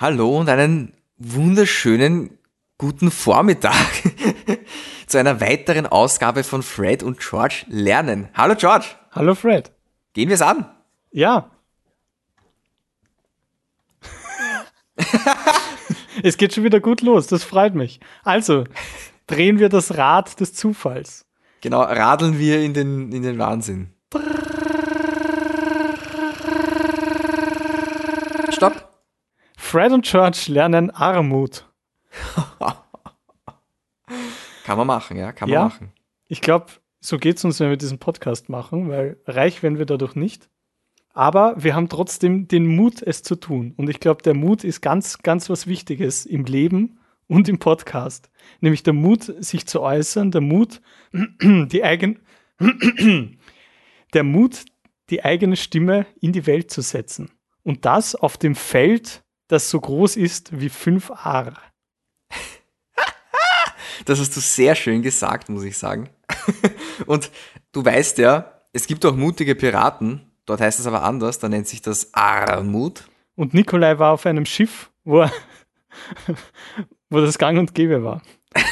Hallo und einen wunderschönen guten Vormittag zu einer weiteren Ausgabe von Fred und George lernen. Hallo George. Hallo Fred. Gehen wir es an? Ja. es geht schon wieder gut los, das freut mich. Also, drehen wir das Rad des Zufalls. Genau, radeln wir in den, in den Wahnsinn. Fred und George lernen Armut. Kann man machen, ja, kann man Ja. machen. Ich glaube, so geht es uns, wenn wir diesen Podcast machen, weil reich werden wir dadurch nicht. Aber wir haben trotzdem den Mut, es zu tun. Und ich glaube, der Mut ist ganz, ganz was Wichtiges im Leben und im Podcast. Nämlich der Mut, sich zu äußern, der Mut, die eigen, der Mut, die eigene Stimme in die Welt zu setzen. Und das auf dem Feld, das so groß ist wie fünf Aar. Das hast du sehr schön gesagt, muss ich sagen. Und du weißt ja, es gibt auch mutige Piraten. Dort heißt es aber anders. Da nennt sich das Armut. Und Nikolai war auf einem Schiff, wo, er, wo das Gang und Gäbe war.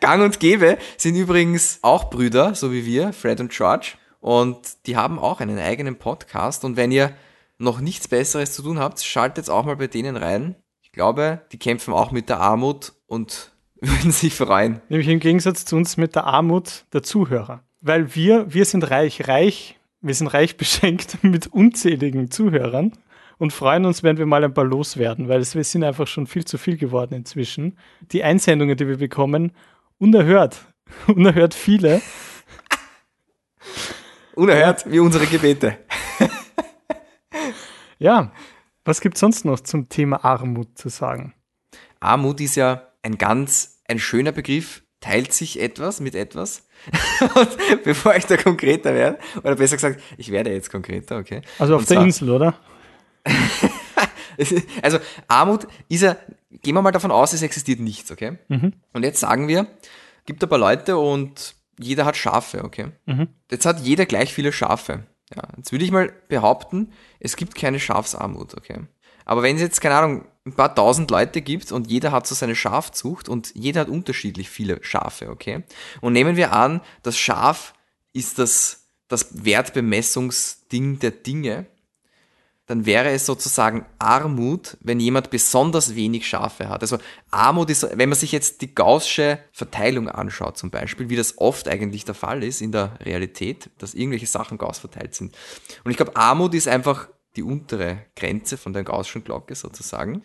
Gang und Gäbe sind übrigens auch Brüder, so wie wir, Fred und George. Und die haben auch einen eigenen Podcast. Und wenn ihr noch nichts Besseres zu tun habt, schaltet auch mal bei denen rein. Ich glaube, die kämpfen auch mit der Armut und würden sich freuen. Nämlich im Gegensatz zu uns mit der Armut der Zuhörer. Weil wir, wir sind reich, reich, wir sind reich beschenkt mit unzähligen Zuhörern und freuen uns, wenn wir mal ein paar loswerden, weil es, wir sind einfach schon viel zu viel geworden inzwischen. Die Einsendungen, die wir bekommen, unerhört, unerhört viele. Unerhört wie unsere Gebete. Ja, was gibt sonst noch zum Thema Armut zu sagen? Armut ist ja ein ganz, ein schöner Begriff, teilt sich etwas mit etwas. Und bevor ich da konkreter werde, oder besser gesagt, ich werde jetzt konkreter, okay. Also auf Und der zwar- Insel, oder? Also Armut ist ja, gehen wir mal davon aus, es existiert nichts, okay? Mhm. Und jetzt sagen wir, gibt ein paar Leute und jeder hat Schafe, okay? Mhm. Jetzt hat jeder gleich viele Schafe. Ja, jetzt würde ich mal behaupten, es gibt keine Schafsarmut, okay? Aber wenn es jetzt, keine Ahnung, ein paar tausend Leute gibt und jeder hat so seine Schafzucht und jeder hat unterschiedlich viele Schafe, okay? Und nehmen wir an, das Schaf ist das, das Wertbemessungsding der Dinge, dann wäre es sozusagen Armut, wenn jemand besonders wenig Schafe hat. Also Armut ist, wenn man sich jetzt die gaußsche Verteilung anschaut zum Beispiel, wie das oft eigentlich der Fall ist in der Realität, dass irgendwelche Sachen gauss verteilt sind. Und ich glaube, Armut ist einfach die untere Grenze von der gaußschen Glocke sozusagen.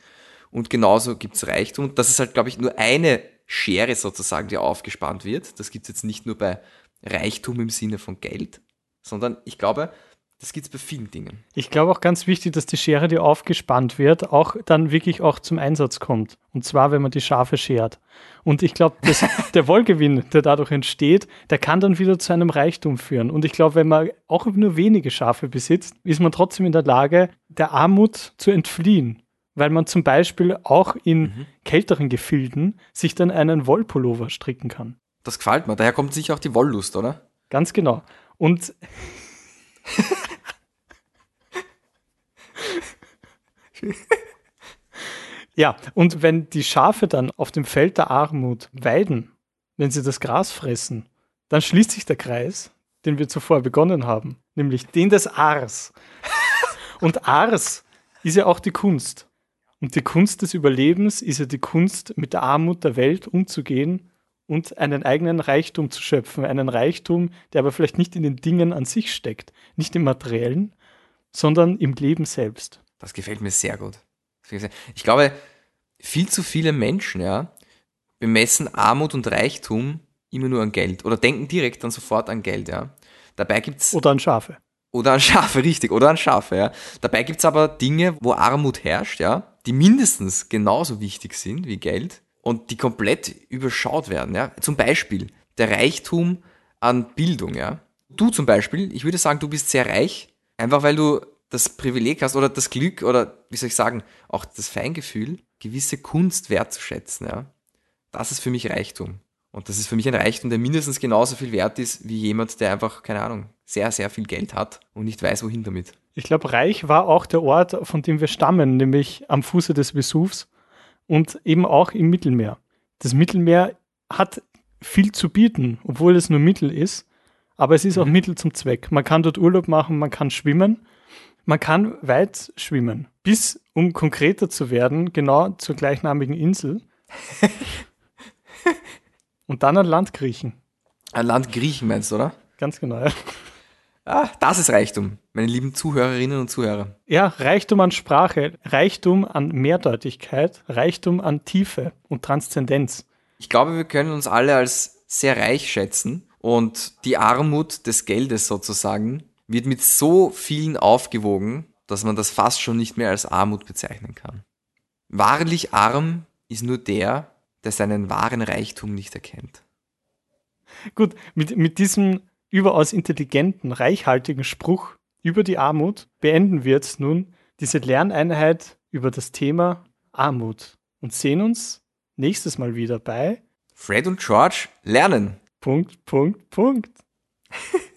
Und genauso gibt's Reichtum. Das ist halt, glaube ich, nur eine Schere sozusagen, die aufgespannt wird. Das gibt's jetzt nicht nur bei Reichtum im Sinne von Geld, sondern ich glaube, das gibt's bei vielen Dingen. Ich glaube auch ganz wichtig, dass die Schere, die aufgespannt wird, auch dann wirklich auch zum Einsatz kommt. Und zwar, wenn man die Schafe schert. Und ich glaube, der Wohlgewinn, der dadurch entsteht, der kann dann wieder zu einem Reichtum führen. Und ich glaube, wenn man auch nur wenige Schafe besitzt, ist man trotzdem in der Lage, der Armut zu entfliehen. Weil man zum Beispiel auch in kälteren Gefilden sich dann einen Wollpullover stricken kann. Das gefällt mir. Daher kommt sicher auch die Wollust, oder? Ganz genau. Und ja, und wenn die Schafe dann auf dem Feld der Armut weiden, wenn sie das Gras fressen, dann schließt sich der Kreis, den wir zuvor begonnen haben, nämlich den des Ars. Und Ars ist ja auch die Kunst. Und die Kunst des Überlebens ist ja die Kunst, mit der Armut der Welt umzugehen und einen eigenen Reichtum zu schöpfen. Einen Reichtum, der aber vielleicht nicht in den Dingen an sich steckt, nicht im Materiellen, sondern im Leben selbst. Das gefällt mir sehr gut. Ich glaube, viel zu viele Menschen, ja, bemessen Armut und Reichtum immer nur an Geld oder denken direkt dann sofort an Geld, ja. Dabei gibt's Oder an Schafe. Oder an Schafe, richtig, oder an Schafe, ja. Dabei gibt's aber Dinge, wo Armut herrscht, ja, die mindestens genauso wichtig sind wie Geld und die komplett überschaut werden, ja. Zum Beispiel der Reichtum an Bildung, ja. Du zum Beispiel, ich würde sagen, du bist sehr reich, einfach weil du das Privileg hast oder das Glück oder, wie soll ich sagen, auch das Feingefühl, gewisse Kunst wertzuschätzen, ja. Das ist für mich Reichtum. Und das ist für mich ein Reichtum, der mindestens genauso viel wert ist wie jemand, der einfach, keine Ahnung, sehr, sehr viel Geld hat und nicht weiß, wohin damit. Ich glaube, Reich war auch der Ort, von dem wir stammen, nämlich am Fuße des Vesuvs und eben auch im Mittelmeer. Das Mittelmeer hat viel zu bieten, obwohl es nur Mittel ist, aber es ist auch Mittel zum Zweck. Man kann dort Urlaub machen, man kann schwimmen, man kann weit schwimmen, bis, um konkreter zu werden, genau zur gleichnamigen Insel. und dann an Land kriechen. Ein Land Griechen meinst du, oder? Ganz genau, ja. Ah, das ist Reichtum, meine lieben Zuhörerinnen und Zuhörer. Ja, Reichtum an Sprache, Reichtum an Mehrdeutigkeit, Reichtum an Tiefe und Transzendenz. Ich glaube, wir können uns alle als sehr reich schätzen und die Armut des Geldes sozusagen wird mit so vielen aufgewogen, dass man das fast schon nicht mehr als Armut bezeichnen kann. Wahrlich arm ist nur der, der seinen wahren Reichtum nicht erkennt. Gut, mit, mit diesem überaus intelligenten, reichhaltigen Spruch über die Armut beenden wir jetzt nun diese Lerneinheit über das Thema Armut und sehen uns nächstes Mal wieder bei Fred und George lernen. Punkt, Punkt, Punkt.